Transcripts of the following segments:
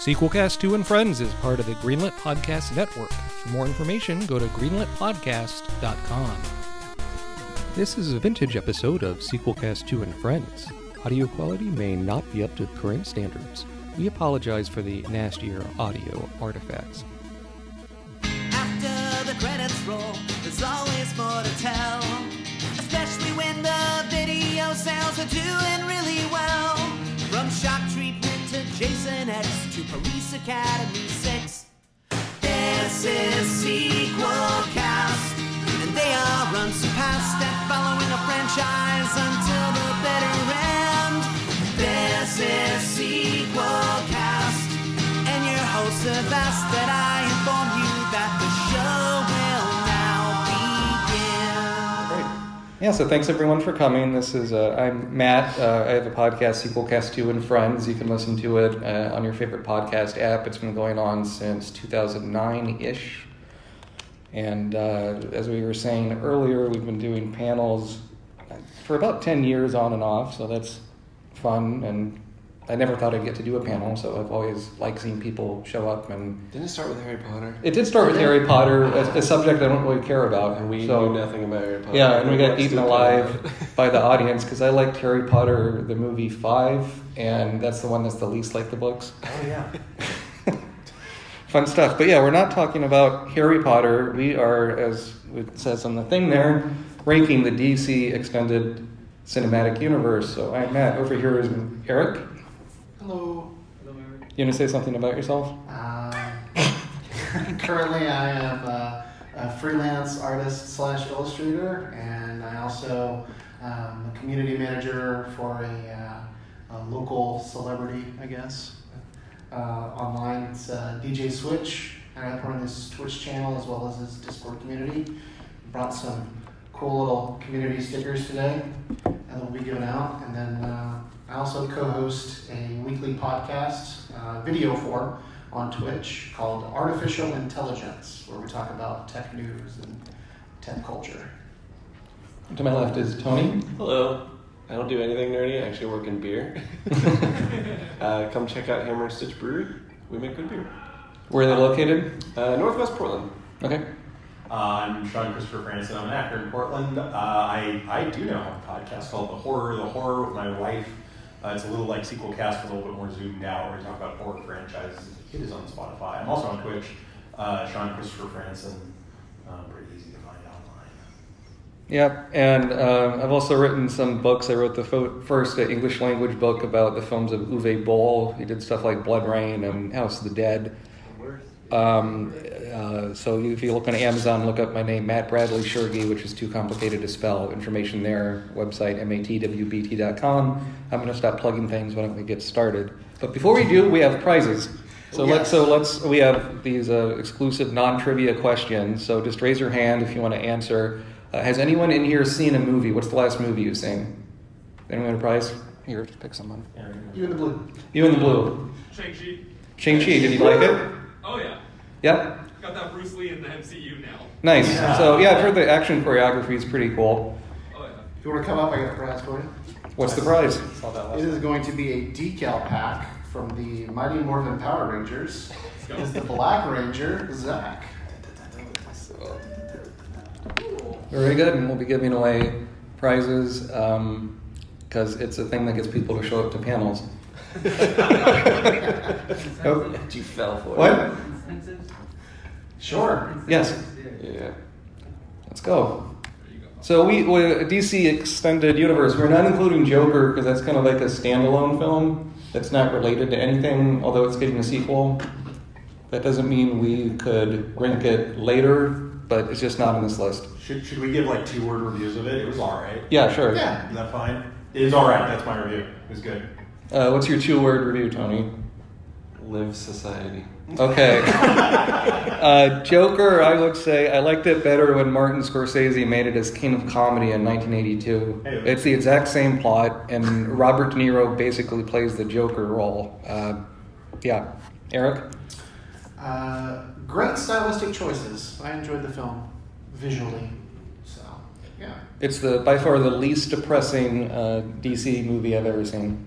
Sequelcast 2 and Friends is part of the Greenlit Podcast Network. For more information, go to greenlitpodcast.com. This is a vintage episode of Sequelcast 2 and Friends. Audio quality may not be up to current standards. We apologize for the nastier audio artifacts. After the credits roll, there's always more to tell. Especially when the video sales are doing To Police Academy 6. This is Sequel Cast. And they are unsurpassed at following a franchise until the bitter end. This is Sequel Cast. And your hosts have asked that I Yeah, so thanks everyone for coming. This is uh, I'm Matt. Uh, I have a podcast, Sequelcast Two and Friends. You can listen to it uh, on your favorite podcast app. It's been going on since 2009 ish. And uh, as we were saying earlier, we've been doing panels for about 10 years on and off. So that's fun. And I never thought I'd get to do a panel. So I've always liked seeing people show up. And Didn't it start with Harry Potter? it did start with Harry Potter, a, a subject I don't really care about. And we so, knew nothing about Harry Potter. yeah, and we got eaten alive by the audience because I liked Harry Potter, the movie five, and that's the one that's the least like the books. Oh yeah. Fun stuff. But yeah, we're not talking about Harry Potter. We are, as it says on the thing there, ranking the DC Extended Cinematic Universe. So I'm Matt. Over here is Eric. Hello. You want to say something about yourself? Uh, currently, I am a, a freelance artist slash illustrator, and I also um, a community manager for a, uh, a local celebrity, I guess. Uh, online, it's uh, DJ Switch, and I run his Twitch channel as well as his Discord community. Brought some cool little community stickers today and that will be given out, and then uh, I also co-host a weekly podcast, uh, video form, on Twitch called Artificial Intelligence, where we talk about tech news and tech culture. To my left is Tony. Hello. I don't do anything nerdy. I actually work in beer. uh, come check out Hammer and Stitch Brewery. We make good beer. Where are they located? Uh, Northwest Portland. Okay. Uh, I'm Sean Christopher Francis. I'm an actor in Portland. Uh, I, I do now have a podcast called The Horror, The Horror with my wife. Uh, it's a little like Sequelcast, but a little bit more zoomed out, where we talk about horror franchises. It is on Spotify. I'm also on Twitch, uh, Sean Christopher Francis. Um, pretty easy to find online. Yep, and um, I've also written some books. I wrote the fo- first uh, English language book about the films of Uwe Boll. He did stuff like BloodRayne and House of the Dead. Um, uh, so if you look on Amazon, look up my name, Matt Bradley Shergi, which is too complicated to spell. Information there, website matwbt.com. I'm going to stop plugging things. Why don't we get started? But before we do, we have prizes. So let's so let's we have these uh, exclusive non-trivia questions. So just raise your hand if you want to answer. Uh, has anyone in here seen a movie? What's the last movie you've seen? Anyone want a prize? Here, pick someone. You in the blue. You in the blue. Shang-Chi. Shang-Chi, did you like it? Oh yeah. Yep. Got that Bruce Lee in the MCU now. Nice. So yeah, I've heard the action choreography is pretty cool. Oh yeah. If you want to come up, I got a prize for you. What's the prize? It is going to be a decal pack from the Mighty Morphin Power Rangers. go. Is the Black Ranger Zach? Very good, and we'll be giving away prizes um, because it's a thing that gets people to show up to panels. Oh, You fell for it what? Sure. Yes. Yeah. Let's go. So we, we DC extended universe. We're not including Joker because that's kind of like a standalone film that's not related to anything. Although it's getting a sequel, that doesn't mean we could rank it later. But it's just not on this list. Should, should we give like two word reviews of it? It was alright. Yeah, sure. Yeah. Is that fine? It is alright. That's my review. It was good. Uh, what's your two-word review, Tony? Live society. Okay. uh, Joker, I would say I liked it better when Martin Scorsese made it as King of Comedy in 1982. Hey. It's the exact same plot, and Robert De Niro basically plays the Joker role. Uh, yeah. Eric? Uh, great stylistic choices. I enjoyed the film visually. So Yeah. It's the by far the least depressing uh, DC movie I've ever seen.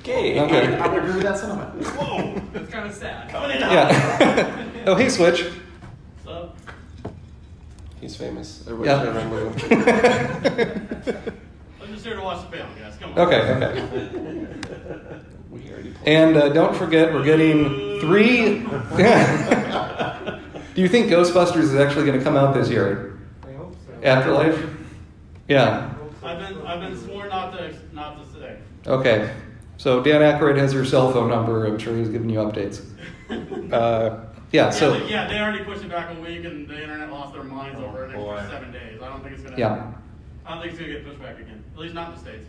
Okay. Okay. I would agree with that sentiment. Whoa, that's kind of sad. Coming in Yeah. oh, hey, Switch. So, He's famous. Everybody Yeah. turn around and look at him. I'm just here to watch the film, guys. Come on. Okay, okay. We already played. And uh, don't forget, we're getting three. Do you think Ghostbusters is actually going to come out this year? I hope so. Afterlife? Yeah. I've been I've been sworn not to not to say. Okay. So Dan Aykroyd has your cell phone number. I'm sure he's giving you updates. Uh, yeah. yeah, So they, yeah, they already pushed it back a week, and the internet lost their minds over it boy. for seven days. I don't think it's gonna. Yeah. I don't think it's gonna get pushed back again. At least not in the states.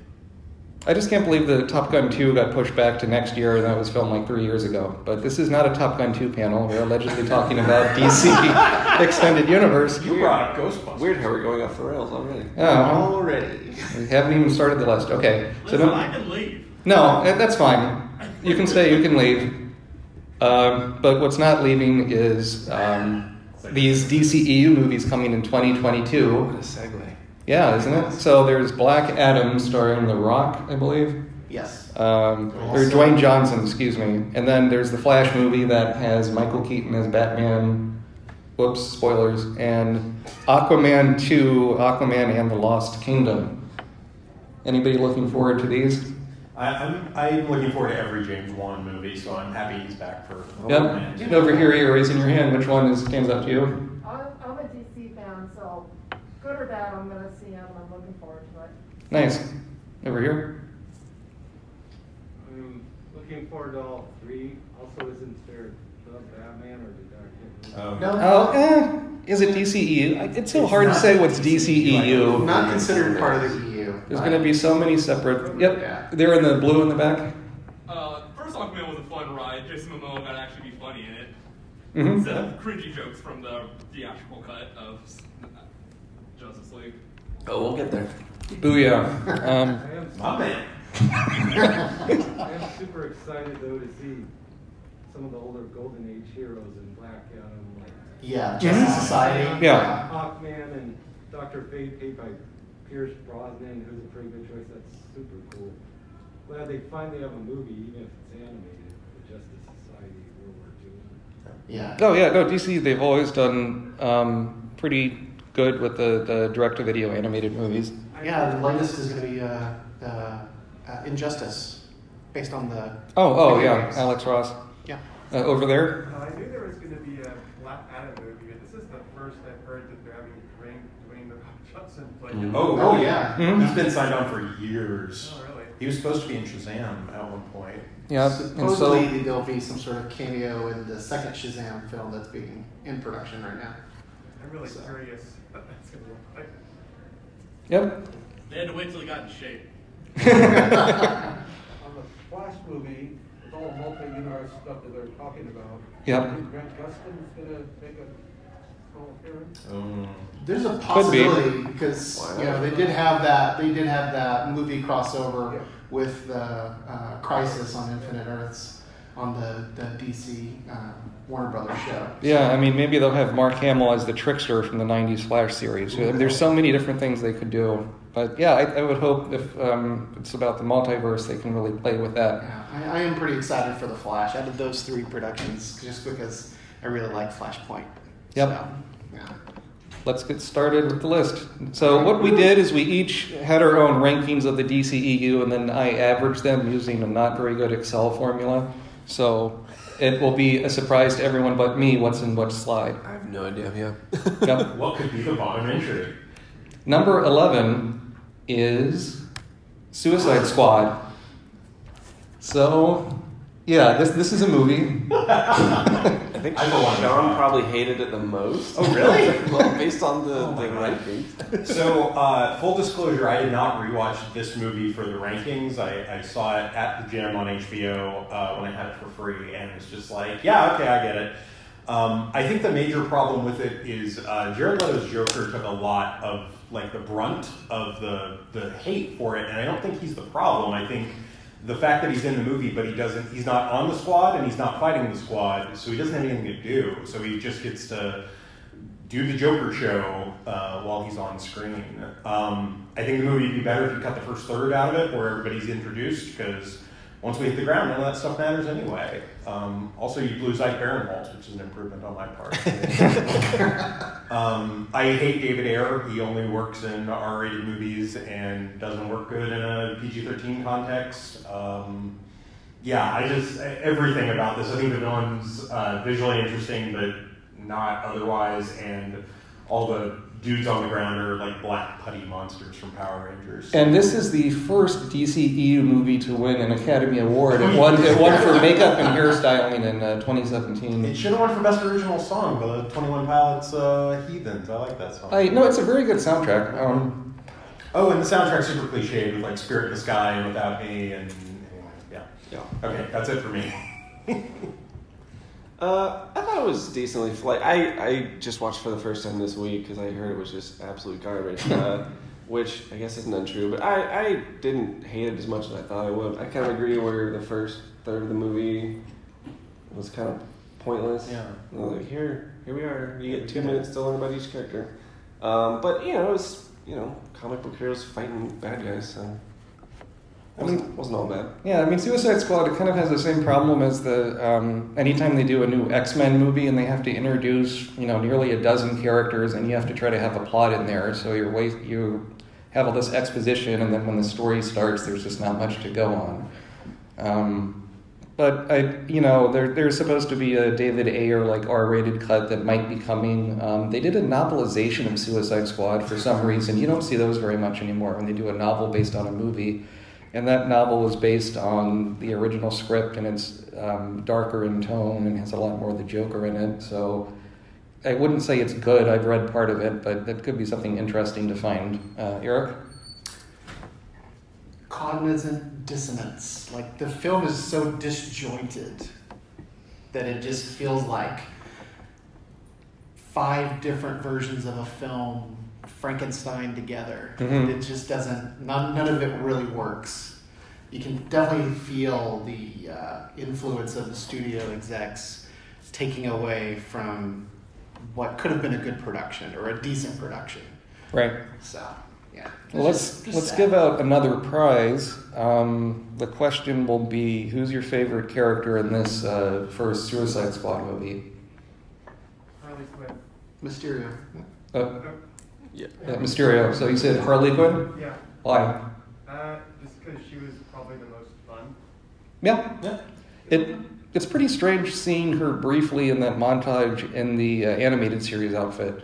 I just can't believe the Top Gun 2 got pushed back to next year, and that was filmed like three years ago. But this is not a Top Gun 2 panel. We're allegedly talking about DC Extended Universe. You brought up Ghostbusters. Weird how we're going off the rails already. Yeah. Already. We haven't even started the list. Okay. So Listen, no, I can leave. no, that's fine. You can stay. You can leave. Um, but what's not leaving is um, these DCEU movies coming in 2022. What a segue. Yeah, isn't it? So there's Black Adam starring The Rock, I believe. Yes. Um, or Dwayne Johnson, excuse me. And then there's the Flash movie that has Michael Keaton as Batman. Whoops, spoilers. And Aquaman 2, Aquaman and the Lost Kingdom. Anybody looking forward to these? I, I'm, I'm looking forward to every James Wan movie, so I'm happy he's back for. Yep. Over here, you're raising your hand. Which one is, stands out to you? I'm, I'm a DC fan, so good or bad, I'm gonna see him, I'm looking forward to it. Nice. Over here? I'm looking forward to all three. Also, isn't there the Batman or the Dark Knight? Oh. No. Oh, eh. Is it DCEU? I- It's so hard to say what's DCEU. Not considered part of the EU. There's going to be so many separate. Yep. Yeah. They're in the blue in the back. Uh, first Aquaman was a fun ride. Jason Momoa got to actually be funny in it. hmm Instead of cringy jokes from the theatrical cut of Justice League. Oh, we'll get there. Booyah. Um, I am, My man. I am super excited though to see some of the older Golden Age heroes in Black Adam, and like Yeah, Justice Society. Yeah. Hawkman and Doctor Fate, played by Pierce Brosnan, who's a pretty good choice. That's super cool. Glad they finally have a movie, even if it's animated, the Justice Society World War II. Yeah. oh yeah, no DC. They've always done um, pretty good with the, the direct-to-video animated movies. Yeah, the latest is going to be uh, uh, uh, Injustice, based on the. Oh, oh yeah, games. Alex Ross Yeah. uh, over there. Uh, I knew there was gonna be a Black Adam movie, but this is the first I've heard that they're having Dwayne, Dwayne The Rock Johnson play him. Oh, Oh, really? yeah. Mhm. He's been signed on for years. Oh, really? He was supposed to be in Shazam at one point. Yeah, and Supposedly so there'll be some sort of cameo in the second Shazam film that's being in production right now. I'm really So. curious yep. They had to wait till he got in shape. On the Flash movie, with all multi-universe stuff that they're talking about. Yep. I think Grant Gustin's gonna make a small appearance. Um, There's a Could be. possibility because Why you know they did have that they did have that movie crossover Yeah. with the uh, Crisis on Infinite Earths on the the DC uh, Warner Brothers show. Yeah, I mean, maybe they'll have Mark Hamill as the trickster from the '90s Flash series. There's so many different things they could do. But yeah, I, I would hope if um, it's about the multiverse, they can really play with that. Yeah, I, I am pretty excited for the Flash. Out of those three productions, just because I really like Flashpoint. Yep. So, yeah. Let's get started with the list. So what we did is we each had our own rankings of the DCEU, and then I averaged them using a not very good Excel formula. So it will be a surprise to everyone but me what's in which slide. I have no idea. Yeah. Yep. what could be the bottom entry? Number 11 is Suicide Squad. So, yeah, this, this is a movie. I think I for one Sean probably hated it the most. Oh, really? well, based on the, Oh, the rankings. So, uh, full disclosure, I did not rewatch this movie for the rankings. I, I saw it at the gym on HBO uh, when I had it for free, and it's just like, yeah, okay, I get it. Um, I think the major problem with it is uh, Jared Leto's Joker took a lot of like the brunt of the the hate for it, and I don't think he's the problem. I think the fact that he's in the movie, but he doesn't, he's not on the squad, and he's not fighting the squad, so he doesn't have anything to do. So he just gets to do the Joker show uh, while he's on screen. Um, I think the movie would be better if you cut the first third out of it, where everybody's introduced, because once we hit the ground, none of that stuff matters anyway. Um, also, you lose Ike Barinholtz, which is an improvement on my part. um, I hate David Ayer. He only works in R-rated movies and doesn't work good in a PG-13 context. Um, yeah, I just everything about this. I think the villain's uh, visually interesting, but not otherwise, and all the dudes on the ground are like black putty monsters from Power Rangers. And this is the first DCEU movie to win an Academy Award. It won, it won for makeup and hairstyling in uh, 2017. It should have won for best original song, the Twenty One Pilots uh, "Heathens." I like that song. I no, it's a very good soundtrack. Um, oh, and the soundtrack's super cliched with like "Spirit in the Sky" and "Without Me," and anyway, yeah, Yeah. Okay, that's it for me. Uh, I thought it was decently. Like I, I just watched for the first time this week because I heard it was just absolute garbage. uh, which I guess isn't untrue, but I, I didn't hate it as much as I thought I would. I kind of agree where the first third of the movie was kind of pointless. Yeah. Like, here, here we are. You get two minutes to learn about each character. Um, but you know, it was you know comic book heroes fighting bad guys, so I mean- wasn't all bad. yeah, I mean, Suicide Squad it kind of has the same problem as the um, anytime they do a new X Men movie and they have to introduce you know nearly a dozen characters and you have to try to have a plot in there, so you're wait you have all this exposition and then when the story starts, there's just not much to go on. Um, but I, you know, there, there's supposed to be a David Ayer like R-rated cut that might be coming. Um, they did a novelization of Suicide Squad for some reason. You don't see those very much anymore when they do a novel based on a movie. And that novel was based on the original script, and it's um, darker in tone and has a lot more of the Joker in it. So I wouldn't say it's good. I've read part of it, but that could be something interesting to find. Uh, Eric? cognizant dissonance. Like the film is so disjointed that it just feels like five different versions of a film Frankenstein together. Mhm. It just doesn't. None, none of it really works. You can definitely feel the uh, influence of the studio execs taking away from what could have been a good production or a decent production. Right. So, yeah. Well, let's just- just let's sad. give out another prize. Um, the question will be, who's your favorite character in this uh, first Suicide Squad movie? Harley Quinn. Mysterio. Uh, Yeah. yeah, Mysterio. So you said Harley Quinn. Yeah. Why? Uh, just because she was probably the most fun. Yeah, Yeah. it it's pretty strange seeing her briefly in that montage in the uh, animated series outfit.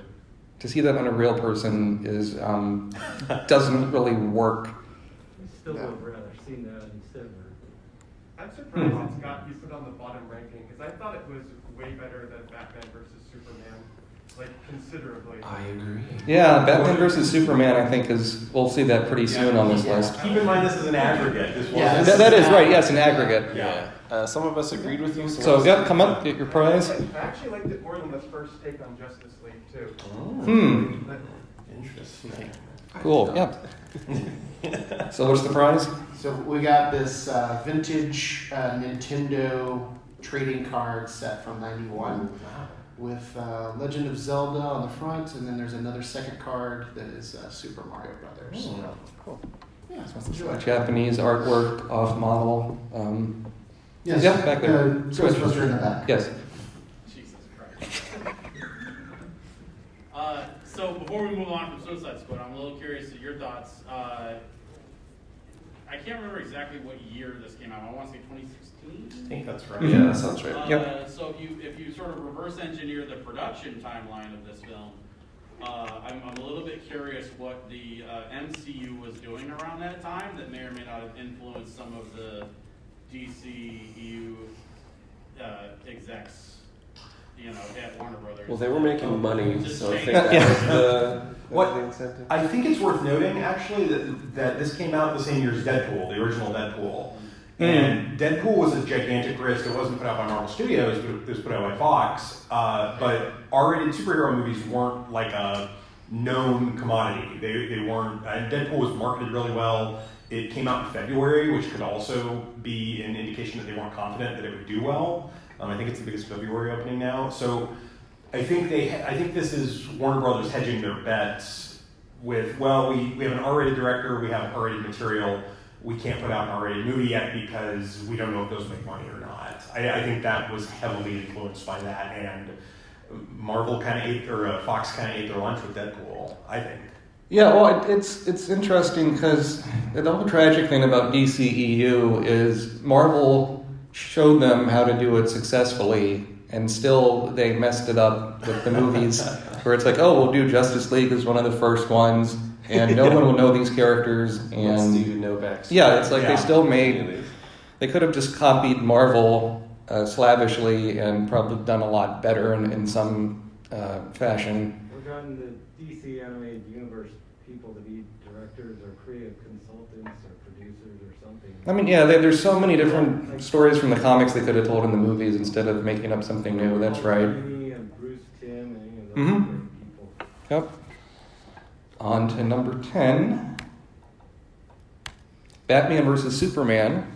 To see that on a real person is um, doesn't really work. I still Yeah. would have rather seen that instead of her. I'm surprised Hmm. it's got you put on the bottom ranking because I thought it was way better than Batman versus Superman, like considerably. I agree. Yeah, Batman versus Superman. I think is we'll see that pretty soon on this Yeah. list. Keep in mind this is an aggregate. This Yeah, wasn't- That, that is right. Yes, an aggregate. Yeah. Uh, some of us agreed with you. Some So of us yeah, come up, get your prize. I actually liked it more than the first take on Justice League too. Hmm. But Interesting. Cool. Yep. So what's the prize? So we got this uh, vintage uh, Nintendo trading card set from '91 with uh, Legend of Zelda on the front, and then there's another second card that is uh, Super Mario Brothers. Hmm. Cool. Yeah, enjoy. Japanese artwork off model. Um, Yes, Yeah, back there. Uh, Ghostbuster in the back. yes. Jesus Christ. uh, so before we move on from Suicide Squad, I'm a little curious of your thoughts. Uh, I can't remember exactly what year this came out. I want to say 2016. I think that's right. Yeah, that sounds right. Uh, Yep. So if you if you sort of reverse engineer the production timeline of this film, uh, I'm, I'm a little bit curious what the uh, MCU was doing around that time that may or may not have influenced some of the DCU uh, execs, you know, at Warner Brothers. Well, they were making money, so I think that Yeah. was the, that What- was the incentive. I think it's worth noting, actually, that, that this came out the same year as Deadpool, the original Deadpool. And Deadpool was a gigantic risk. It wasn't put out by Marvel Studios, but it was put out by Fox. Uh, but R-rated superhero movies weren't like a known commodity. They, they weren't. And Deadpool was marketed really well. It came out in February, which could also be an indication that they weren't confident that it would do well. Um, I think it's the biggest February opening now. So I think they. I think this is Warner Brothers hedging their bets with. Well, we, we have an R-rated director. We have R-rated material. We can't put out an R-rated movie yet because we don't know if those make money or not. I, I think that was heavily influenced by that, and Marvel kind of ate or uh, Fox kind of ate their lunch with Deadpool. I think. Yeah, well, it, it's it's interesting because the whole tragic thing about DCEU is Marvel showed them how to do it successfully, and still they messed it up with the movies, where it's like, oh, we'll do Justice League as one of the first ones, and no one will know these characters, Let's and do no backstory. yeah, it's like Yeah. they still made they could have just copied Marvel uh, slavishly and probably done a lot better in, in some uh, fashion. We're gotten the DC animated universe people to be directors or creative consultants or producers or something. I mean, yeah, there, there's so many different stories from the comics they could have told in the movies instead of making up something new. That's right. And Bruce Timm and any of those Mhm. people. Yep. On to number 10 Batman versus Superman.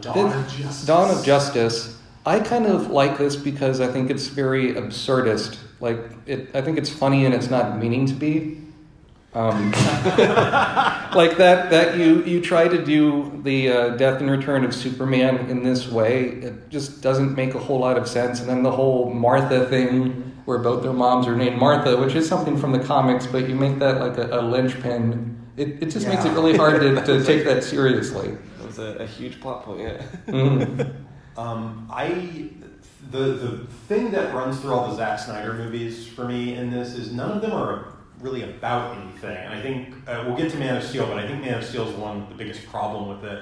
Dawn of Justice. Dawn of Justice. I kind of like this because I think it's very absurdist. Like, it, I think it's funny and it's not meaning to be. Um, like that, that you, you try to do the uh, death and return of Superman in this way, it just doesn't make a whole lot of sense. And then the whole Martha thing, where both their moms are named Martha, which is something from the comics, but you make that like a, a linchpin. It, it just makes it really hard to, to take that seriously. That was a, a huge plot point. Yeah. Mhm. Um, I the the thing that runs through all the Zack Snyder movies for me in this is none of them are really about anything. And I think uh, we'll get to Man of Steel, but I think Man of Steel is the one the biggest problem with it.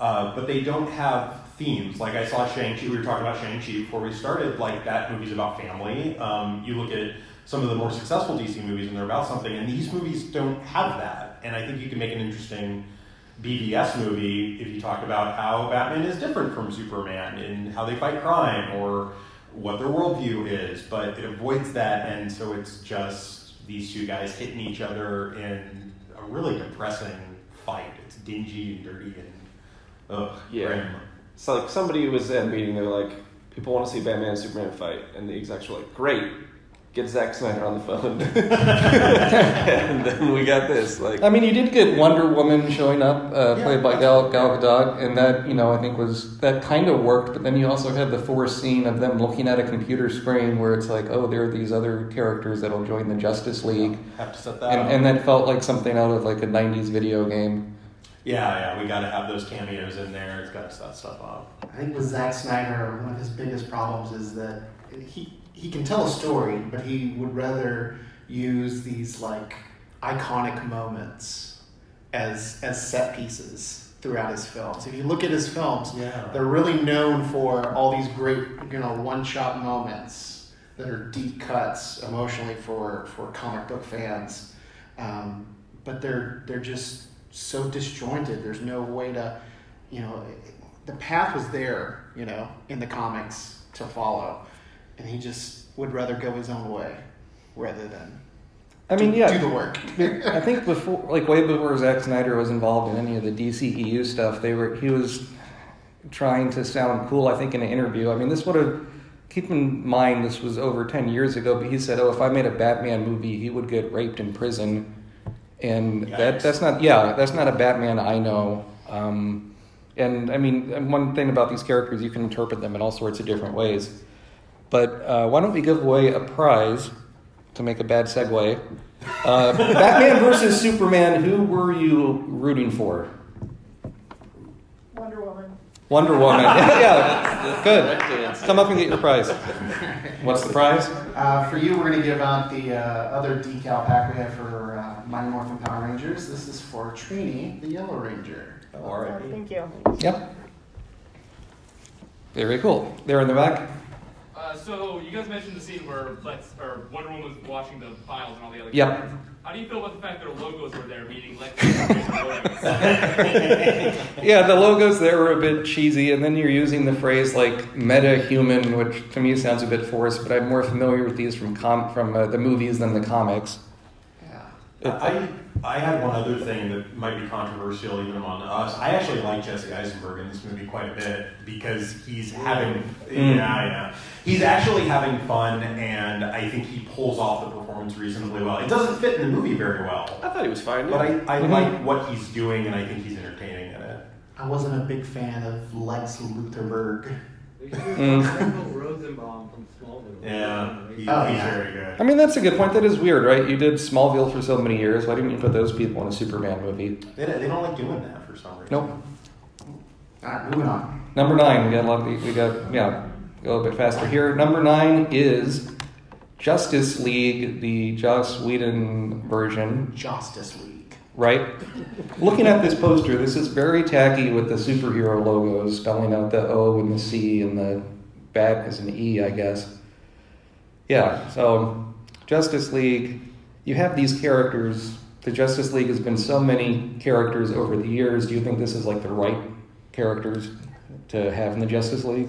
Uh, but they don't have themes. Like I saw Shang Chi. We were talking about Shang Chi before we started. Like that movie's about family. Um, you look at some of the more successful DC movies, and they're about something. And these movies don't have that. And I think you can make an interesting BVS movie if you talk about how Batman is different from Superman in how they fight crime or what their worldview is, but it avoids that, and so it's just these two guys hitting each other in a really depressing fight. It's dingy and dirty and ugh, Yeah. grim. So like somebody was at a meeting. They're like, people want to see Batman and Superman fight, and the execs were like, great. Get Zack Snyder on the phone, and then we got this. Like, I mean, you did get Wonder Woman showing up, uh, Yeah, played by Gal, Gal Gadot, and that you know I think was that kind of worked. But then you also had the forced scene of them looking at a computer screen where it's like, oh, there are these other characters that'll join the Justice League, Have to set that and and that felt like something out of like a '90s video game. Yeah, yeah, we got to have those cameos in there. It's got to set stuff up. I think with Zack Snyder, one of his biggest problems is that he he can tell a story, but he would rather use these like iconic moments as as set pieces throughout his films. If you look at his films, Yeah. they're really known for all these great, you know, one-shot moments that are deep cuts emotionally for for comic book fans. Um, but they're they're just so disjointed. There's no way to, you know, the path was there, you know, in the comics to follow, and he just would rather go his own way rather than I mean, do, yeah, do the work. I think before, like way before Zack Snyder was involved in any of the DCEU stuff, they were he was trying to sound cool. I think in an interview. I mean, this would have keep in mind this was over ten years ago, but he said, "Oh, if I made a Batman movie, he would get raped in prison," and that that's not yeah, that's not a Batman I know. Um, and I mean, one thing about these characters, you can interpret them in all sorts of different ways. But uh, why don't we give away a prize to make a bad segue? Uh, Batman versus Superman. Who were you rooting for? Wonder Woman. Yeah, yeah, good. Come up and get your prize. What's the prize? Uh, for you, we're going to give out the uh, other decal pack we have for uh, Mighty Morphin Power Rangers. This is for Trini, the Yellow Ranger. Oh, all right. Oh, thank you. Yep. Very cool. There in the back. Uh, so you guys mentioned the scene where Lex or Wonder Woman was watching the files and all the other Yep. characters. How do you feel about the fact that our logos were there, meaning Lex and Lois? Yeah, the logos there were a bit cheesy, and then you're using the phrase like meta human, which to me sounds a bit forced, but I'm more familiar with these from com- from uh, the movies than the comics. Yeah. I, I had one other thing that might be controversial even among us. I actually like Jesse Eisenberg in this movie quite a bit because he's having, Mm. yeah, yeah, he's actually having fun, and I think he pulls off the performance reasonably well. It doesn't fit in the movie very well, I thought he was fine. but I, I Mhm. like what he's doing, and I think he's entertaining in it. I wasn't a big fan of Lex Luthorberg. They should have Mm. Michael Rosenbaum from Smallville. Yeah, he, Oh, he's yeah. very good. I mean, that's a good point. That is weird, right? You did Smallville for so many years. Why didn't you put those people in a Superman movie? They, they don't like doing that for some reason. Nope. All right, moving on. Number nine. We got a lot. Of, we got yeah. Go a little bit faster here. Number nine is Justice League, the Joss Whedon version. Justice League. Right? Looking at this poster, this is very tacky with the superhero logos, spelling out the O and the C and the bat is an E, I guess. Yeah, so Justice League, you have these characters. The Justice League has been so many characters over the years. Do you think this is like the right characters to have in the Justice League?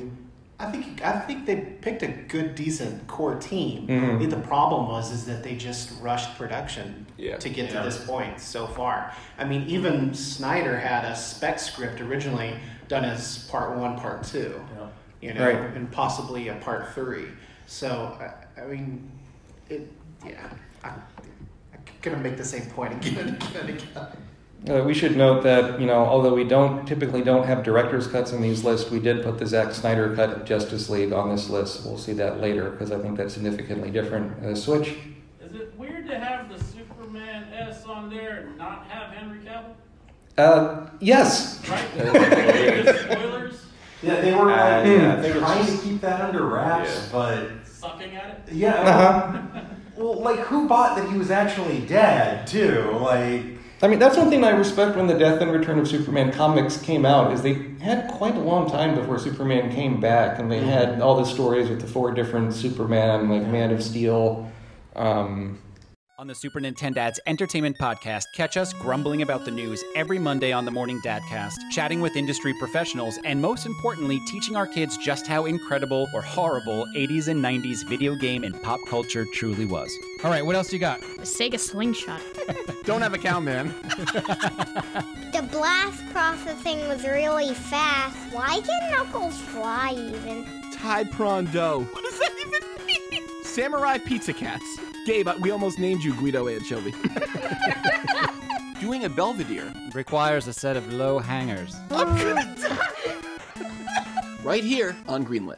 I think I think they picked a good, decent core team. Mhm. I think the problem was is that they just rushed production Yeah. to get Yeah. to this point so far. I mean, even Snyder had a spec script originally done as part one, part two, Yeah. you know, Right. and possibly a part three. So I, I mean, it yeah. I, I'm gonna make the same point again and again and again. Uh, we should note that you know, although we don't typically don't have director's cuts in these lists, we did put the Zack Snyder cut of Justice League on this list. We'll see that later because I think that's significantly different. Uh, Switch. Is it weird to have the Superman S on there and not have Henry Cavill? Uh, yes. Right? Spoilers? Yeah, they were Uh, like, yeah, I think trying just- to keep that under wraps, Yeah. but Sucking at it? yeah. Uh-huh. Well, like, who bought that he was actually dead, too? Like, I mean, that's one thing I respect when the Death and Return of Superman comics came out is they had quite a long time before Superman came back, and they had all the stories with the four different Superman, like Man of Steel. Um, On the Super Nintendad's Entertainment Podcast, catch us grumbling about the news every Monday on the Morning Dadcast, chatting with industry professionals, and most importantly, teaching our kids just how incredible or horrible 80s and 90s video game and pop culture truly was. All right, what else you got? A Sega Slingshot. Don't have a count, man. The blast processing was really fast. Why can Knuckles fly even? Tide prawn dough. What does that even mean? Samurai pizza cats. Gabe, we almost named you Guido Anchovy. Doing a Belvedere. Requires a set of low hangers. I'm gonna die. right here on Greenlit.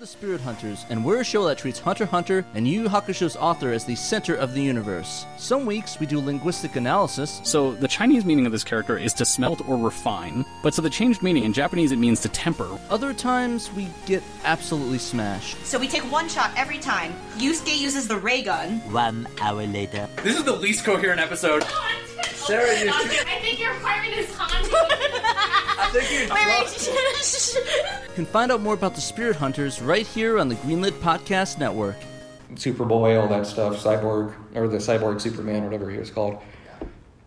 We're the Spirit Hunters, and we're a show that treats Hunter Hunter and Yu Yu Hakusho's author as the center of the universe. Some weeks we do linguistic analysis. So the Chinese meaning of this character is to smelt or refine, but so the changed meaning in Japanese it means to temper. Other times we get absolutely smashed. So we take one shot every time. Yusuke uses the ray gun. One hour later. This is the least coherent episode. Sarah, you I think your apartment is haunted. I think you Wait, wait. You can find out more about the Spirit Hunters right here on the Greenlit Podcast Network. Superboy, all that stuff, Cyborg, or the Cyborg Superman, whatever he was called.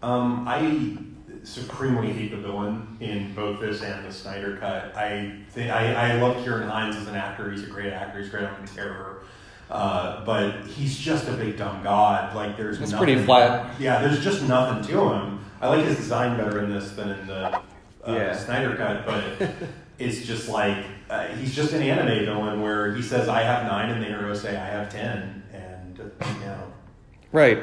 Um, I supremely hate the villain in both this and the Snyder cut. I think I, I love Ciarán Hinds as an actor. He's a great actor. He's great on Terror. Uh, but he's just a big dumb god. Like there's It's nothing, pretty flat. Yeah, there's just nothing to him. I like his design better in this than in the uh, Yeah. Snyder cut, but it's just like uh, he's just an anime villain where he says I have nine and the heroes say I have ten, and you know. Right.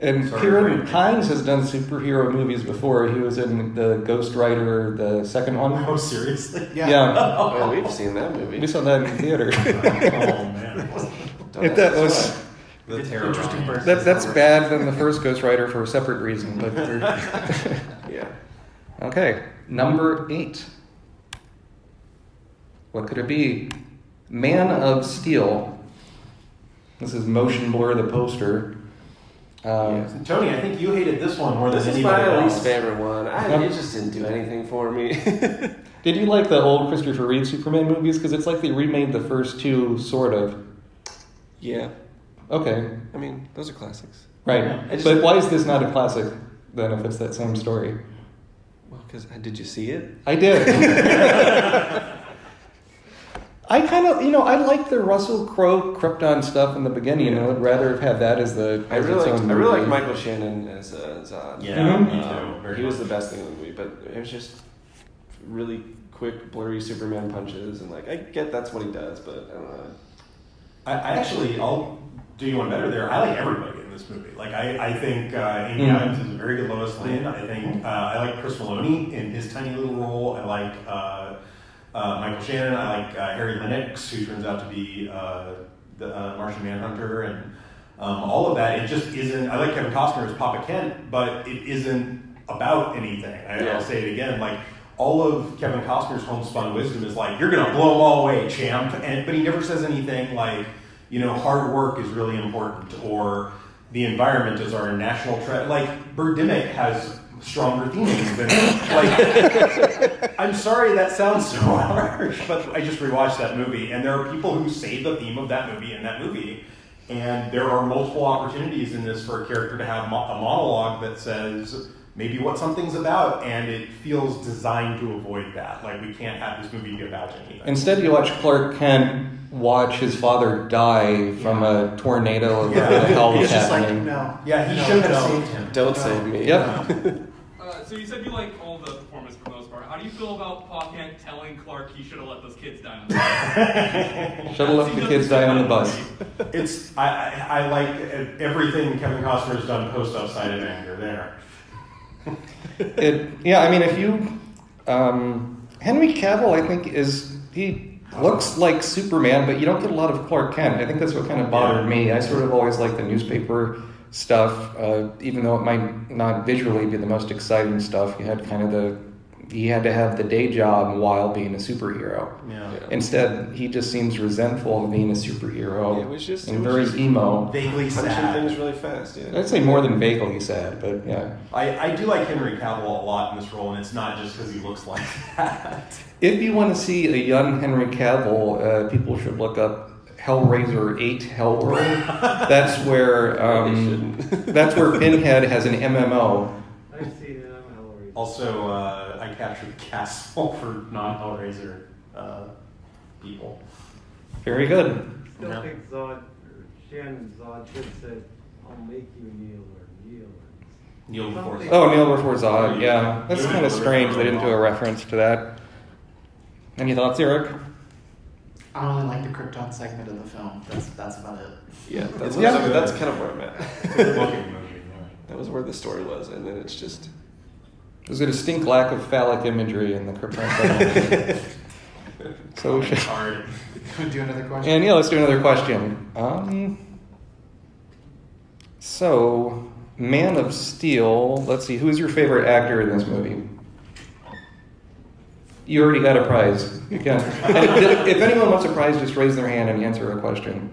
And Sorry, Kieran Frank. Hinds has done superhero movies before. He was in the Ghost Rider, the second one. Oh, seriously? Yeah. Oh, we've seen that movie. We saw that in the theater. oh man. If that was The terror. Interesting person. that, that's bad than the first Ghost Rider for a separate reason. But Yeah. okay, number eight. What could it be? Man of Steel. This is motion blur the poster. Um, Tony, I think you hated this one more than This is my least favorite one. I, Yep. It just didn't do anything for me. Did you like the old Christopher Reeve Superman movies? Because it's like they remade the first two, sort of. Yeah. Okay, I mean, those are classics. right. I just- but why is this not a classic then if it's that same story? Well, because did you see it? I did. I kind of, you know, I like the Russell Crowe Krypton stuff in the beginning, and I would rather have had that as the. I really its liked, own I really movie. liked Michael Shannon as uh, Zod. Yeah, Mhm. me Um, too. Very he was the best thing in the movie, but it was just really quick, blurry Superman punches, and like I get that's what he does, but I don't know. I, I actually, I'll do you one better there. I like everybody in this movie. Like, I, I think uh, Amy Mhm. Adams is a very good Lois Lane. I think uh, I like Chris Meloni in his tiny little role. I like uh, uh, Michael Shannon. I like uh, Harry Lennix, who turns out to be uh, the uh, Martian Manhunter, and um, all of that. It just isn't. I like Kevin Costner as Papa Kent, but it isn't about anything. I, Yeah. I'll say it again. Like all of Kevin Costner's homespun wisdom is like, you're gonna blow them all away, champ. And but he never says anything like, you know, hard work is really important, or the environment is our national threat. Like Birdemic has stronger themes than like. I'm sorry that sounds so harsh, but I just rewatched that movie, and there are people who say the theme of that movie in that movie. And there are multiple opportunities in this for a character to have mo- a monologue that says maybe what something's about, and it feels designed to avoid that. Like we can't have this movie be about anything. Instead, you watch Clark Kent watch his father die from a tornado or Yeah. whatever the hell He's was just like, happening. No. Yeah, he no, should have saved him. Don't No. save me. Yep. Uh, so you said you like all the performance for the most part. How do you feel about Pa Kent telling Clark he should have let those kids die on the bus? Should have let the kids die on the bus. It's I, I, I like everything Kevin Costner has done post Upside of Anger there. It, yeah, I mean, if you um, Henry Cavill, I think is he looks like Superman, but you don't get a lot of Clark Kent. I think that's what kind of bothered me. I sort of always like the newspaper stuff, uh, even though it might not visually be the most exciting stuff. You had kind of the he had to have the day job while being a superhero. Yeah. Instead, he just seems resentful of being a superhero Yeah, it was just- and it was very just emo. Vaguely Punching sad. things really fast. Yeah. I'd say more than vaguely sad, but yeah. I, I do like Henry Cavill a lot in this role, and it's not just because he looks like that. If you want to see a young Henry Cavill, uh, people should look up Hellraiser 8 Hellworld. that's where um, that's where Pinhead has an MMO. I've seen it. I'm Hellraiser. Also, uh, I captured the castle for non-Hellraiser uh, people. Very good. Still Yeah. think Zod, or Shannon Zod should have said, I'll make you kneel or kneel. Kneel before Something- Oh, Neil before Zod. Yeah, that's kind of strange. They didn't do a reference to that. Any thoughts, Eric? I only like the Krypton segment of the film. That's that's about it. Yeah, that's, Yeah. that's kind of where I'm at. Good looking movie. yeah. that was where the story was, and then it's just. There's a distinct lack of phallic imagery in the Krypton segment. so we should. Hard. Do another question. And yeah, let's do another question. Um, so, Man of Steel. Let's see. Who's your favorite actor in this movie? You already got a prize. You can. If, if anyone wants a prize, just raise their hand and answer a question.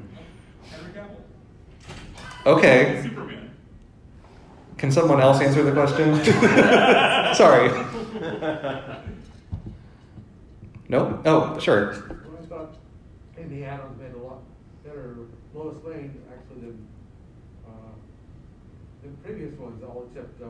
Henry Cavill. Okay. Superman. Can someone else answer the question? Sorry. No. Oh, sure. Well, I thought Amy Adams made a lot better Lois Lane actually than uh, than previous ones, all except uh,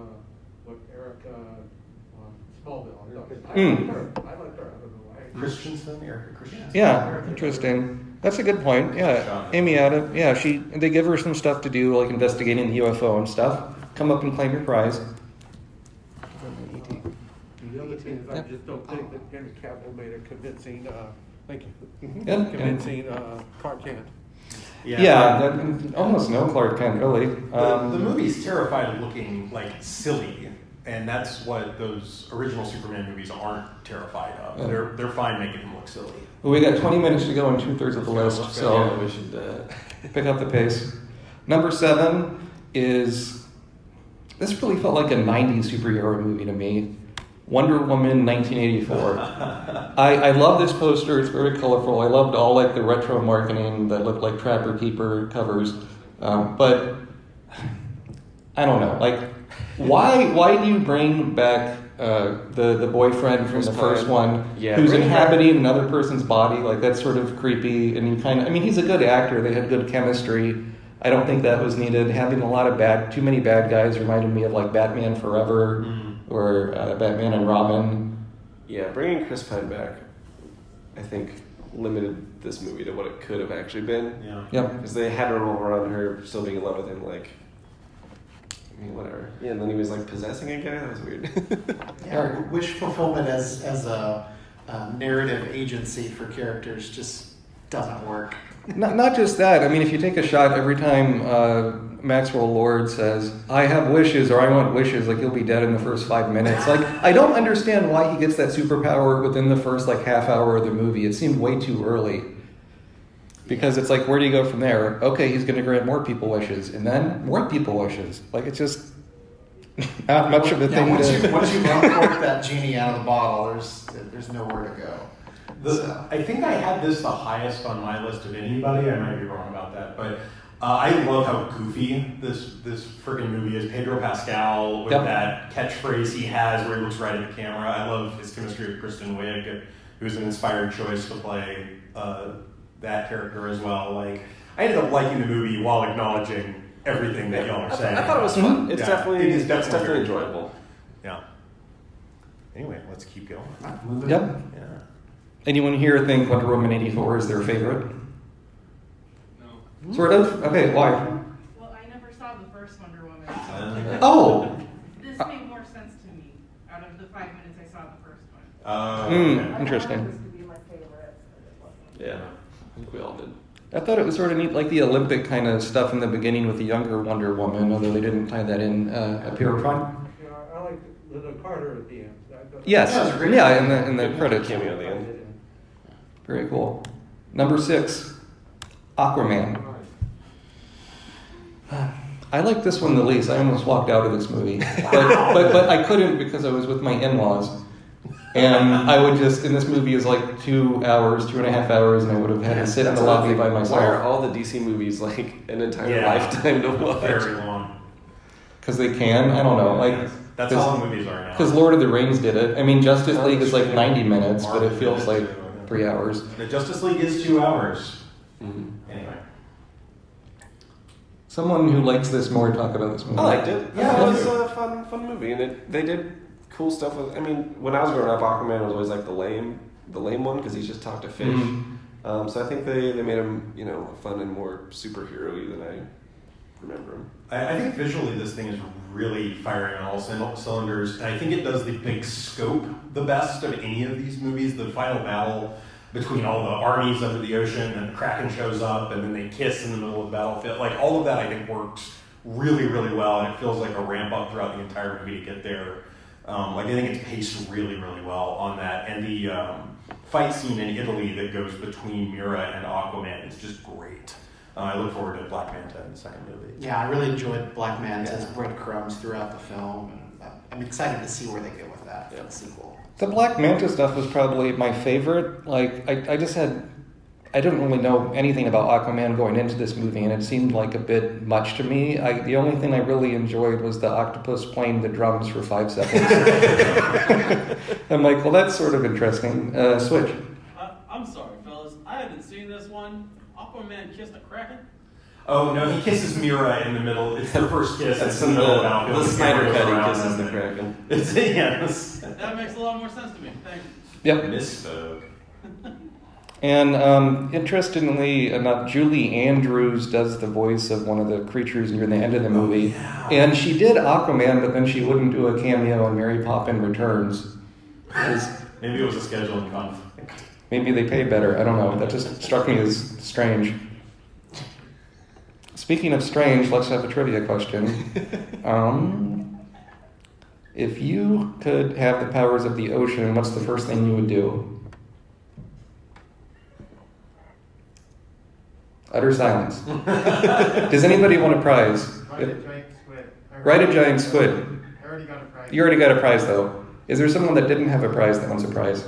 what Erica on Smallville. I, thought, I Hmm. like her. I like her. I don't know why. Christensen, Erica Christensen. Yeah, interesting. That's a good point. Yeah, Amy Adams. Yeah, she. They give her some stuff to do, like investigating the UFO and stuff. Come up and claim your prize. And the other thing is, I just don't think that Henry Cavill made a convincing. Uh, thank you. Yeah, and- convincing uh, Clark Kent. Yeah, that- almost no Clark Kent really. The, Um, the movie's terrified of looking like silly, and that's what those original Superman movies aren't terrified of. Yeah. They're they're fine making him look silly. Well, we got 20 minutes to go and two thirds of the list, so Yeah, we should. Uh, pick up the pace. Number seven is this really felt like a 90s superhero movie to me. Wonder Woman 1984. I, I love this poster, it's very colorful. I loved all like the retro marketing that looked like Trapper Keeper covers. Um, but I don't know, like why why do you bring back uh, the the boyfriend from the first one Yeah, who's bring him back. inhabiting another person's body? Like that's sort of creepy, and you kind of I mean he's a good actor. They had good chemistry. I don't think that was needed. Having a lot of bad, too many bad guys reminded me of like Batman Forever or uh, Batman and Robin. yeah, bringing Chris Pine back, I think, limited this movie to what it could have actually been. Yeah. Yep. Because they had to revolve around her still being in love with him, like. I mean, whatever. Yeah, and then he was like possessing a guy. That was weird. Yeah, wish fulfillment as as a um, narrative agency for characters just doesn't work. Not, not just that. I mean, if you take a shot every time uh, Maxwell Lord says, I have wishes or I want wishes, like he'll be dead in the first five minutes. Like, I don't understand why he gets that superpower within the first like half hour of the movie. It seemed way too early. Because it's like, where do you go from there? Okay, he's going to grant more people wishes, and then more people wishes. Like, it's just not much of a Yeah, thing once to. you once you uncork that genie out of the bottle, there's there's nowhere to go. The, I think I had this the highest on my list of anybody. I might be wrong about that, but uh, I love how goofy this this freaking movie is. Pedro Pascal with Yep. that catchphrase he has where he looks right at the camera. I love his chemistry with Kristen Wiig, who's an inspired choice to play uh, that character as well. Like I ended up liking the movie while acknowledging everything that y'all are saying. I thought it was fun. It's Yeah, definitely- it is it's definitely, definitely enjoyable. Yeah. Anyway, let's keep going. Yep. Yeah. Anyone here think Wonder Woman 84 is their favorite? No. Sort of? Okay, why? Well, I never saw the first Wonder Woman. So Uh, Oh! This made more sense to me out of the five minutes I saw the first one. Uh, Hmm, interesting. Yeah, I think we all did. I thought it was sort of neat, like the Olympic kind of stuff in the beginning with the younger Wonder Woman, although they didn't tie that in uh, up here front. Yeah, I like Lynda Carter at the end. Yes, That was great. yeah, in the in the credits. cameo at the end. Very cool. Number six, Aquaman. I like this one the least. I almost walked out of this movie, but but, but I couldn't because I was with my in-laws, and I would just in this movie is like two hours, two and a half hours, and I would have had to sit in the lobby thing. by Why are myself all the DC movies like an entire Yeah. lifetime to watch? Very long. because they can. I don't know, like That's how long movies are now. Because Lord of the Rings did it. I mean, Justice Oh, League is like 90 minutes, but it feels like too, yeah. Three hours. The Justice League is two hours. Anyway. Someone who likes this more talk about this movie. I liked it. Yeah, it was a fun, fun movie, and it, they did cool stuff with. I mean, when I was growing up, Aquaman was always like the lame, the lame one because he's just talked to fish. Mhm. Um, so I think they, they made him, you know, fun and more superhero-y than I remember. I, I think visually this thing is really firing on all cyl- cylinders, and I think it does the big scope the best of any of these movies. The final battle between all the armies under the ocean, and the Kraken shows up, and then they kiss in the middle of the battlefield. Like all of that, I think works really, really well, and it feels like a ramp up throughout the entire movie to get there. Um, like I think it's paced really, really well on that, and the um, fight scene in Italy that goes between Mera and Aquaman is just great. Uh, I look forward to Black Manta in the second movie. Yeah, I really enjoyed Black Manta's breadcrumbs throughout the film, and I'm excited to see where they go with that in the sequel. The Black Manta stuff was probably my favorite. Like, I, I just had. I didn't really know anything about Aquaman going into this movie, and it seemed like a bit much to me. I, the only thing I really enjoyed was the octopus playing the drums for five seconds. I'm like, well, that's sort of interesting. Uh, switch. I, I'm sorry, fellas. I haven't seen this one. Aquaman kissed a kraken. Oh no, he kisses Mera in the middle. It's their first kiss. That's it's in in the middle of the- the the Snyder cut, he kisses them. the Kraken. It's, yes. That makes a lot more sense to me. Thank you. Yep. Misspoke. And um, interestingly enough, Julie Andrews does the voice of one of the creatures near the end of the movie. And she did Aquaman, but then she wouldn't do a cameo in Mary Poppin Returns. 'Cause Maybe it was a scheduling conflict. Maybe they pay better. I don't know. That just struck me as strange. Speaking of strange, let's have a trivia question. Um, if you could have the powers of the ocean, what's the first thing you would do? Utter silence. Does anybody want a prize? Ride a giant squid. I Ride a giant squid. I already got a prize. You already got a prize, though. Is there someone that didn't have a prize that wants a prize?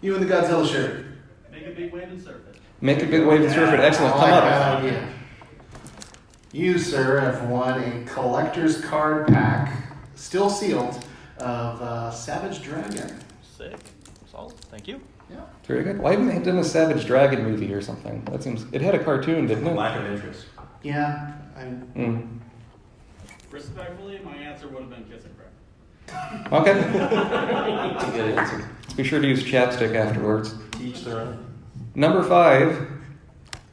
You and the Godzilla shirt. Make a big wave and surf it. Make a big wave and surf it. Excellent. I Come up. that idea. You, sir, have won a collector's card pack, still sealed, of uh, Savage Dragon. Sick. Solid. Thank you. Yeah. Very good. Why haven't they done a Savage Dragon movie or something? That seems. It had a cartoon, didn't it? Lack of interest. Yeah. I, Mm. Respectfully, my answer would have been kiss a kraken. Okay. That's a good answer. Be sure to use chapstick afterwards. Each their own. Number five,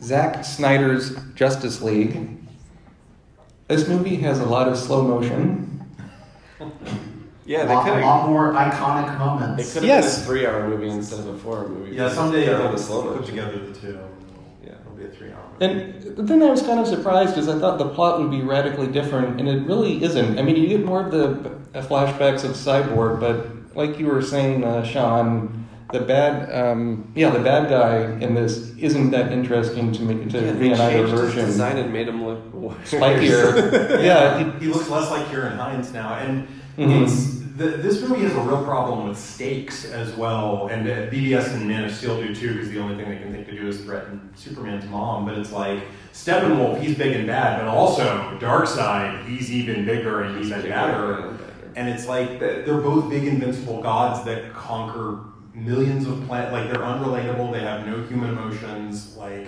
Zack Snyder's Justice League. This movie has a lot of slow motion. Yeah, they lot, could a lot more iconic moments. It could have Yes. been a three-hour movie instead of a four-hour movie. Yeah, someday Because I'll the slow put together the two. Yeah. It'll be a three-hour. And the thing I was kind of surprised is I thought the plot would be radically different, and it really isn't. I mean, you get more of the flashbacks of Cyborg, but like you were saying, uh, Sean, the bad, um, yeah, the bad guy in this isn't that interesting to me to Yeah, be they in either changed his version. design and made him look worse. Spikier. yeah, he, he looks less like Ciarán Hinds now, and Mhm. it's the, this movie has a real problem with stakes as well. And uh, BvS and Man of Steel do too, because the only thing they can think to do is threaten Superman's mom. But it's like Steppenwolf, he's big and bad, but also Darkseid, he's even bigger and he's even badder. And it's like they're both big invincible gods that conquer millions of planets. Like they're unrelatable. They have no human emotions. Like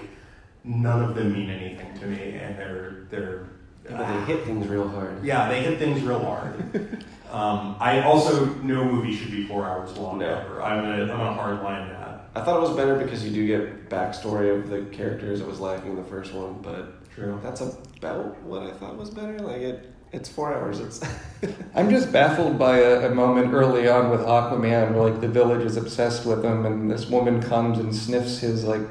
none of them mean anything to me, and they're they're. Yeah, but they hit things real hard. Yeah, they hit things real hard. um, I also no movie should be four hours long No. ever. I'm gonna I'm gonna hard line that. I thought it was better because you do get backstory of the characters that was lacking in the first one, but True. that's about what I thought was better. Like it, it's four hours. It's I'm just baffled by a, a moment early on with Aquaman where like the village is obsessed with him, and this woman comes and sniffs his like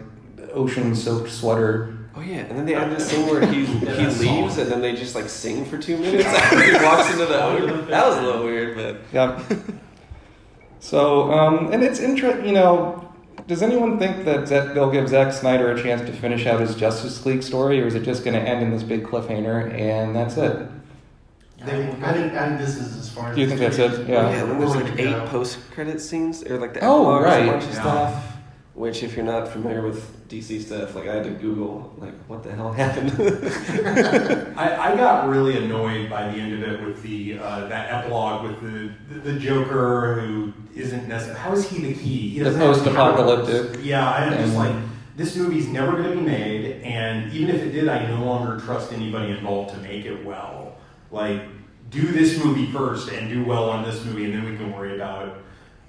ocean-soaked sweater. oh yeah, and then they have this scene where he he leaves solid. and then they just like sing for two minutes after he walks into the ocean. That was a little weird, but Yeah. So, um, and it's interesting, you know. Does anyone think that Zack- they'll give Zack Snyder a chance to finish out his Justice League story, or is it just going to end in this big cliffhanger and that's it? I think, I think, I this is as far as. Do you think that's it? Yeah. yeah, and then there's like eight post-credit scenes or like the Oh, right. a bunch of Yeah. stuff. Which, if you're not familiar with DC stuff, like I had to Google, like what the hell happened. I, I got really annoyed by the end of it with the uh, that epilogue with the, the the Joker who isn't necessarily. How is he the key? He The post-apocalyptic. Yeah, I'm just like this movie's never going to be made, and even if it did, I no longer trust anybody involved to make it well. Like, do this movie first and do well on this movie, and then we can worry about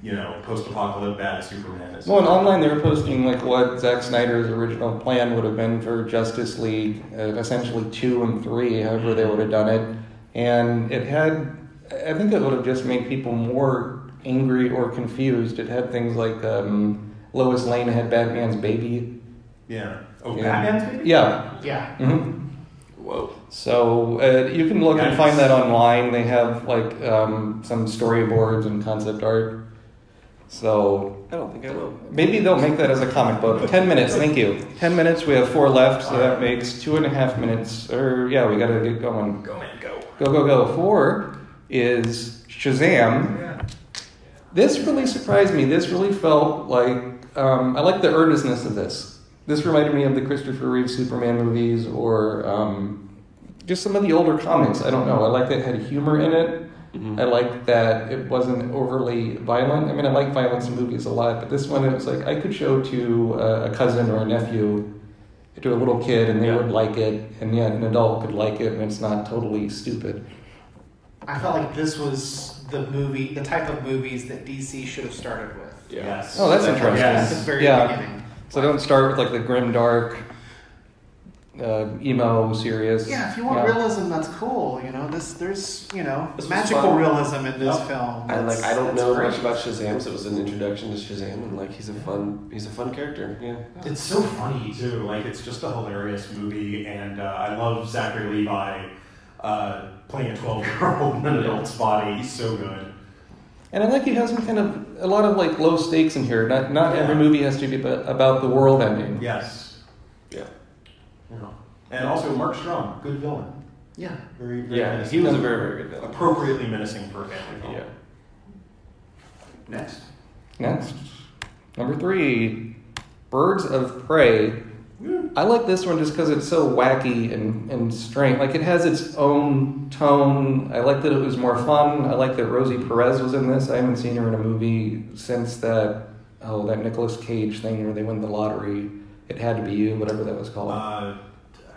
you know post-apocalyptic bad Superman. is. Well, and online they were posting like what Zack Snyder's original plan would have been for Justice League, uh, essentially two and three, however they would have done it, and it had, I think it would have just made people more angry or confused. It had things like um, Lois Lane had Batman's baby. Yeah. Oh, Yeah. Batman's baby. Yeah. Yeah. hmm Whoa. So uh, you can look and find that online. They have like um, some storyboards and concept art. So I don't think I will. Maybe they'll make that as a comic book. Ten minutes, thank you. Ten minutes. We have four left, so that makes two and a half minutes. Or yeah, we gotta get going. Go man, go. Go go go. Four is Shazam. Yeah. This really surprised me. This really felt like um, I like the earnestness of this. This reminded me of the Christopher Reeve Superman movies, or um, just some of the older comics. I don't know. I like that it had humor in it. I like that it wasn't overly violent. I mean, I like violence in movies a lot, but this one it was like I could show to uh, a cousin or a nephew, to a little kid, and they would like it, and yet an adult could like it, and it's not totally stupid. I felt like this was the movie, the type of movies that DC should have started with. Yes. Oh, that's At interesting. the very yeah. beginning. So don't start with like the grim, dark, uh, emo, serious. Yeah, if you want yeah. realism, that's cool. You know, this there's you know This magical realism in this Yep. film. I like. I don't know great. much about Shazam, so it was an introduction to Shazam, and like he's a fun. He's a fun character. Yeah. It's so funny too. Like it's just a hilarious movie, and uh, I love Zachary Levi uh, playing a twelve-year-old in an adult's body. He's so good. And I like he has some kind of a lot of like low stakes in here. Not not Yeah. every movie has to be about, about the world ending. Yes. Yeah. Yeah. And also Mark Strong, good villain. Yeah. Very, very Yeah. menacing. He was a very very good villain. appropriately menacing for a family film. Yeah. Next. Next, number three, Birds of Prey. I like this one just because it's so wacky and, and strange. Like it has its own tone. I like that it was more fun. I like that Rosie Perez was in this. I haven't seen her in a movie since that oh that Nicolas Cage thing where they win the lottery. It had to be you, whatever that was called. Uh,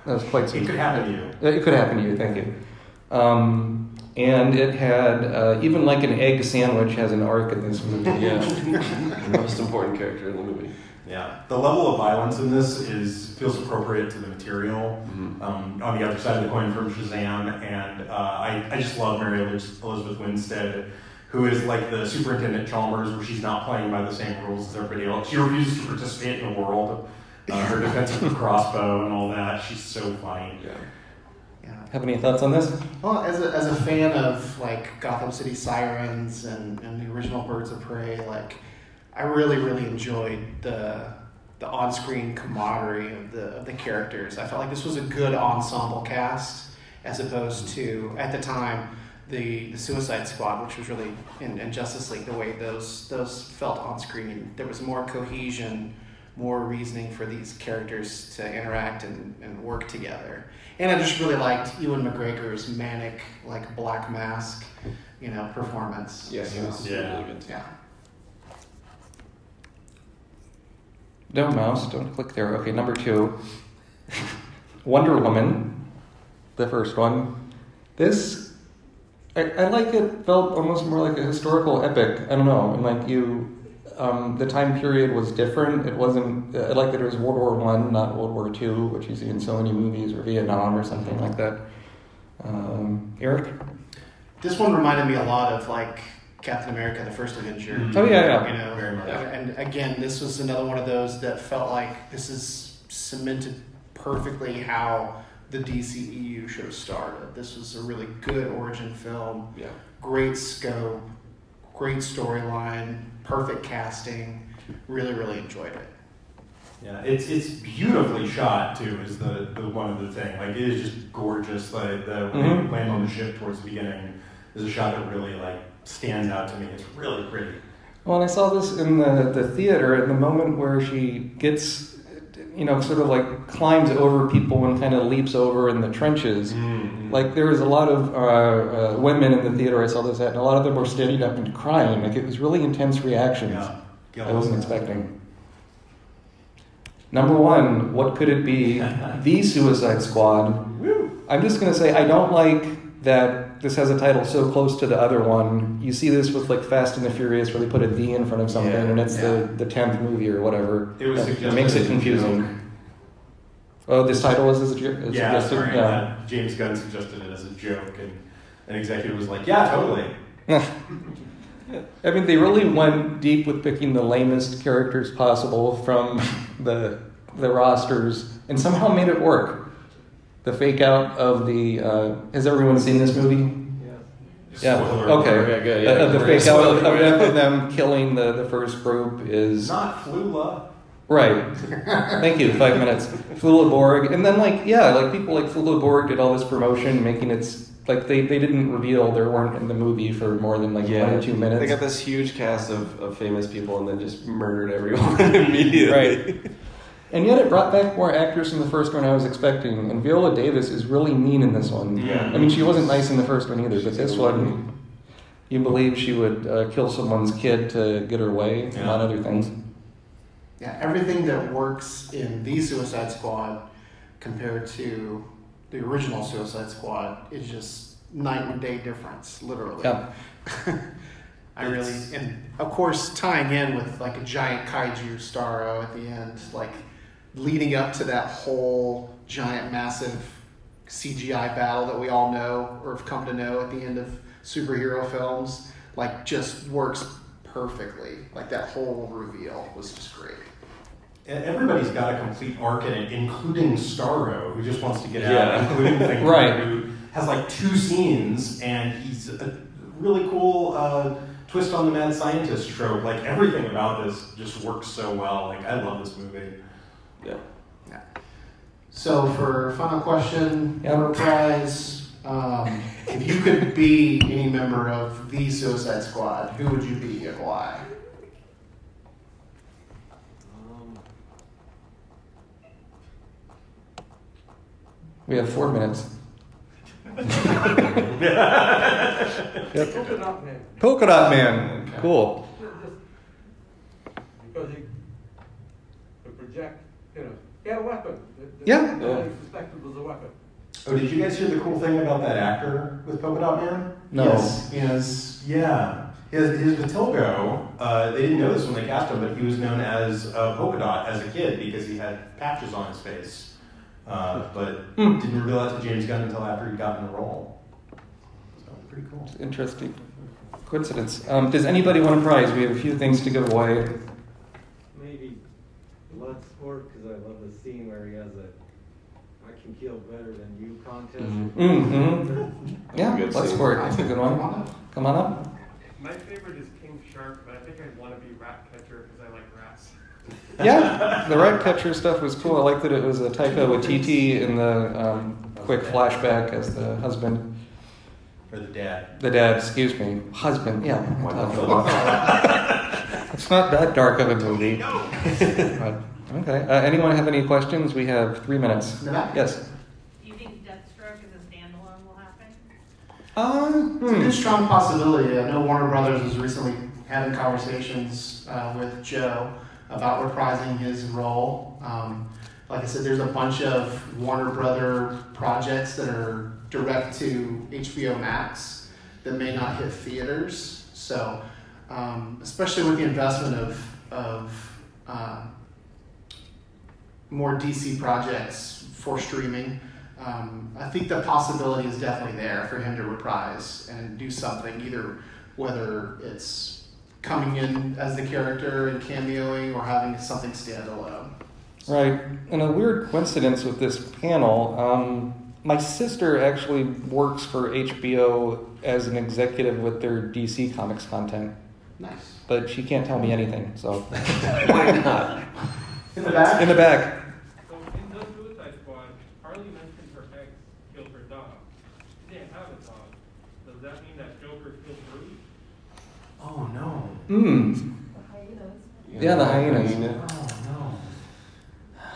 that was quite. it could happen to you. It could happen to you. Thank you. Um, and it had uh, even like an egg sandwich has an arc in this movie. Yeah. the most important character in the movie. Yeah, the level of violence in this is feels appropriate to the material. Um, on the other side of the coin from Shazam, and uh, I, I just love Mary Elizabeth Winstead, who is like the superintendent Chalmers, where she's not playing by the same rules as everybody else. She refuses to participate in the world. Uh, her defense of the crossbow and all that. She's so funny. Yeah. Have any thoughts on this? Well, as a, as a fan of like Gotham City Sirens and, and the original Birds of Prey, like I really really enjoyed the the on screen camaraderie of the of the characters. I felt like this was a good ensemble cast as opposed to at the time the, the Suicide Squad, which was really in, in Justice League the way those those felt on screen. There was more cohesion, more reasoning for these characters to interact and, and work together. And I just really liked Ewan McGregor's manic, like Black Mask, you know, performance. Yeah, he was So, really good. Yeah. No mouse, don't click there. Okay, number two. Wonder Woman, the first one. This, I, I like it, felt almost more like a historical epic. I don't know, and like you, um, the time period was different. It wasn't, I like that it was World War One, not World War Two, which you see in so many movies, or Vietnam or something like that. Um, Eric? This one reminded me a lot of like Captain America: The First Avenger. Oh, yeah, yeah. You know, Very much. and again, this was another one of those that felt like this is cemented perfectly how the DCEU should have started. This was a really good origin film. Yeah. Great scope, great storyline, perfect casting. Really, really enjoyed it. Yeah, it's it's beautifully shot too. Is the, the one of the thing like it is just gorgeous. Like the when Mhm. they land on the ship towards the beginning is a shot that really like stands out to me. It's really pretty. Well, and I saw this in the, the theater at the moment where she gets, you know, sort of like climbs over people and kind of leaps over in the trenches. Like there was a lot of uh, uh, women in the theater I saw this at, and a lot of them were standing up and crying. Like it was really intense reactions. Yeah. I wasn't expecting. Number one, what could it be? the Suicide Squad. I'm just gonna say I don't like that this has a title so close to the other one. You see this with like Fast and the Furious, where they put a "the" in front of something, Yeah, and it's yeah. the the tenth movie or whatever. It was That- suggested makes it confusing. joke. Oh, this title is as a joke. Yeah, suggested? sorry. Yeah. uh, James Gunn suggested it as a joke, and an executive was like, "Yeah, totally." I mean, they really went deep with picking the lamest characters possible from the the rosters, and somehow made it work. The fake out of the uh, has everyone seen this movie? Yeah. Spoiler Okay. alert. Okay, good, yeah. Uh, the fake out of, of, them- of them killing the, the first group is Not Flula. right. Thank you. Five minutes. Flula Borg, and then like yeah, like people like Flula Borg did all this promotion, making it s- like they, they didn't reveal they weren't in the movie for more than like one or two minutes. They got this huge cast of, of famous people and then just murdered everyone immediately. Right. And yet it brought back more actors from the first one I was expecting. And Viola Davis is really mean in this one. Yeah. I mean, she wasn't nice in the first one either, but this one, you believe she would uh, kill someone's kid to get her way, Yeah. among other things. Yeah, everything that works in the Suicide Squad compared to the original Suicide Squad is just night and day difference, literally. Yeah. I really, and of course, tying in with like a giant kaiju Starro at the end, like leading up to that whole giant, massive CGI battle that we all know or have come to know at the end of superhero films, like just works perfectly. Like that whole reveal was just great. Everybody's got a complete arc in it, including Starro, who just wants to get out, including Thinker, Right. who has like two scenes, and he's a really cool uh, twist on the mad scientist trope. Like everything about this just works so well. Like I love this movie. Yeah. So for final question, Yeah. for prize, um, if you could be any member of the Suicide Squad, who would you be and why? We have four minutes. Yep. Polka dot man. Polka Dot Man. Cool. Because he could project, you know, he had a weapon. that- that Yeah. Nobody suspected was a weapon. Oh, did you guys hear the cool thing about that actor with Polka Dot Man? No. Yes, he has. Yeah. His, his Vitiligo, uh, they didn't know this when they cast him, but he was known as uh, Polka Dot as a kid because he had patches on his face. Uh, but Hmm. didn't reveal that to James Gunn until after he got in the role. So pretty cool. Interesting coincidence. Um, does anybody want a prize? We have a few things to give away. Maybe Bloodsport, because I love the scene where he has a I can kill better than you contest. Mm-hmm. Yeah, Good let's scene. That's a good one. Come on up. My favorite is King Shark, but I think I'd want to be Rat Catcher because I like rats. Yeah, the rat catcher stuff was cool. I liked that it was a Taika Waititi in the um, quick flashback as the husband. Or the dad. The dad, excuse me. Husband, yeah. I'm talking about. it's not that dark of a movie. But, okay. Uh, anyone have any questions? We have three minutes. In? Yes. Do you think Deathstroke as a standalone will happen? Uh, it's a good strong possibility. I know Warner Brothers is recently having conversations uh, with Joe about reprising his role. Um, like I said, there's a bunch of Warner Brother projects that are direct to HBO Max that may not hit theaters. So, um, especially with the investment of of um, more DC projects for streaming. Um, I think the possibility is definitely there for him to reprise and do something, either whether it's coming in as the character and cameoing or having something standalone. Right. And a weird coincidence with this panel. Um, my sister actually works for HBO as an executive with their DC Comics content. Nice. But she can't tell me anything, so. Why not? In the back? In the back. So in the Suicide Squad, Harley mentioned her ex killed her dog. She didn't have a dog. Does that mean that Joker killed Bruce? Oh no. Hmm. Yeah, the hyenas. Oh no.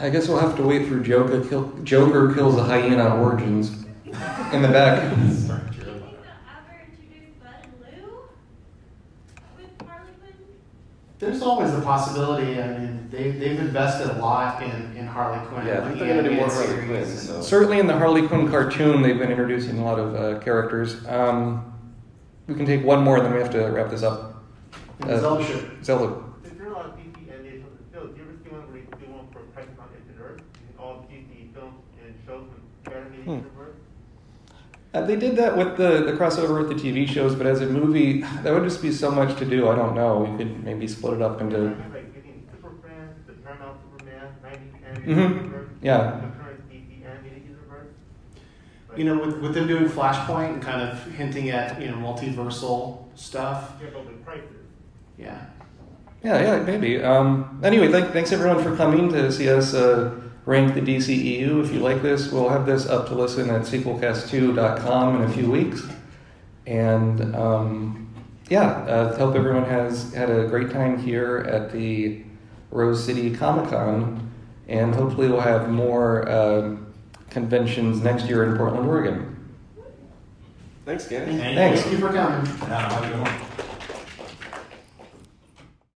I guess we'll have to wait for Joker, kill, Joker kills the hyena origins in the back. There's always the possibility. I mean, they, they've invested a lot in, in Harley Quinn. Yeah, I the they're gonna do more Harley Quinn, series. so- Certainly in the Harley Quinn cartoon, they've been introducing a lot of uh, characters. Um, we can take one more, and then we have to wrap this up. And Zelda should. Zelda. There's been a lot of DC animated films. Do you ever see one where they do one for Crisis on Infinite Earth? In all DC films and shows with animated Hmm. universe? Uh, they did that with the, the crossover with the TV shows, but as a movie, that would just be so much to do. I don't know. We could maybe split it up into. Like getting Super Friends, the Paramount Superman, 90s animated Mhm. universe, Yeah. the current DC animated universe. You know, with, with them doing Flashpoint and kind of hinting at, you know, multiversal stuff. Yeah, but with prices. Yeah. Yeah, yeah, maybe. Um, anyway, thank, thanks everyone for coming to see us uh, rank the DCEU. If you like this, we'll have this up to listen at sequelcast2.com in a few weeks. And um, yeah, uh, hope everyone has had a great time here at the Rose City Comic Con. And hopefully, we'll have more uh, conventions next year in Portland, Oregon. Thanks, Gary. Thanks. Thank you for coming.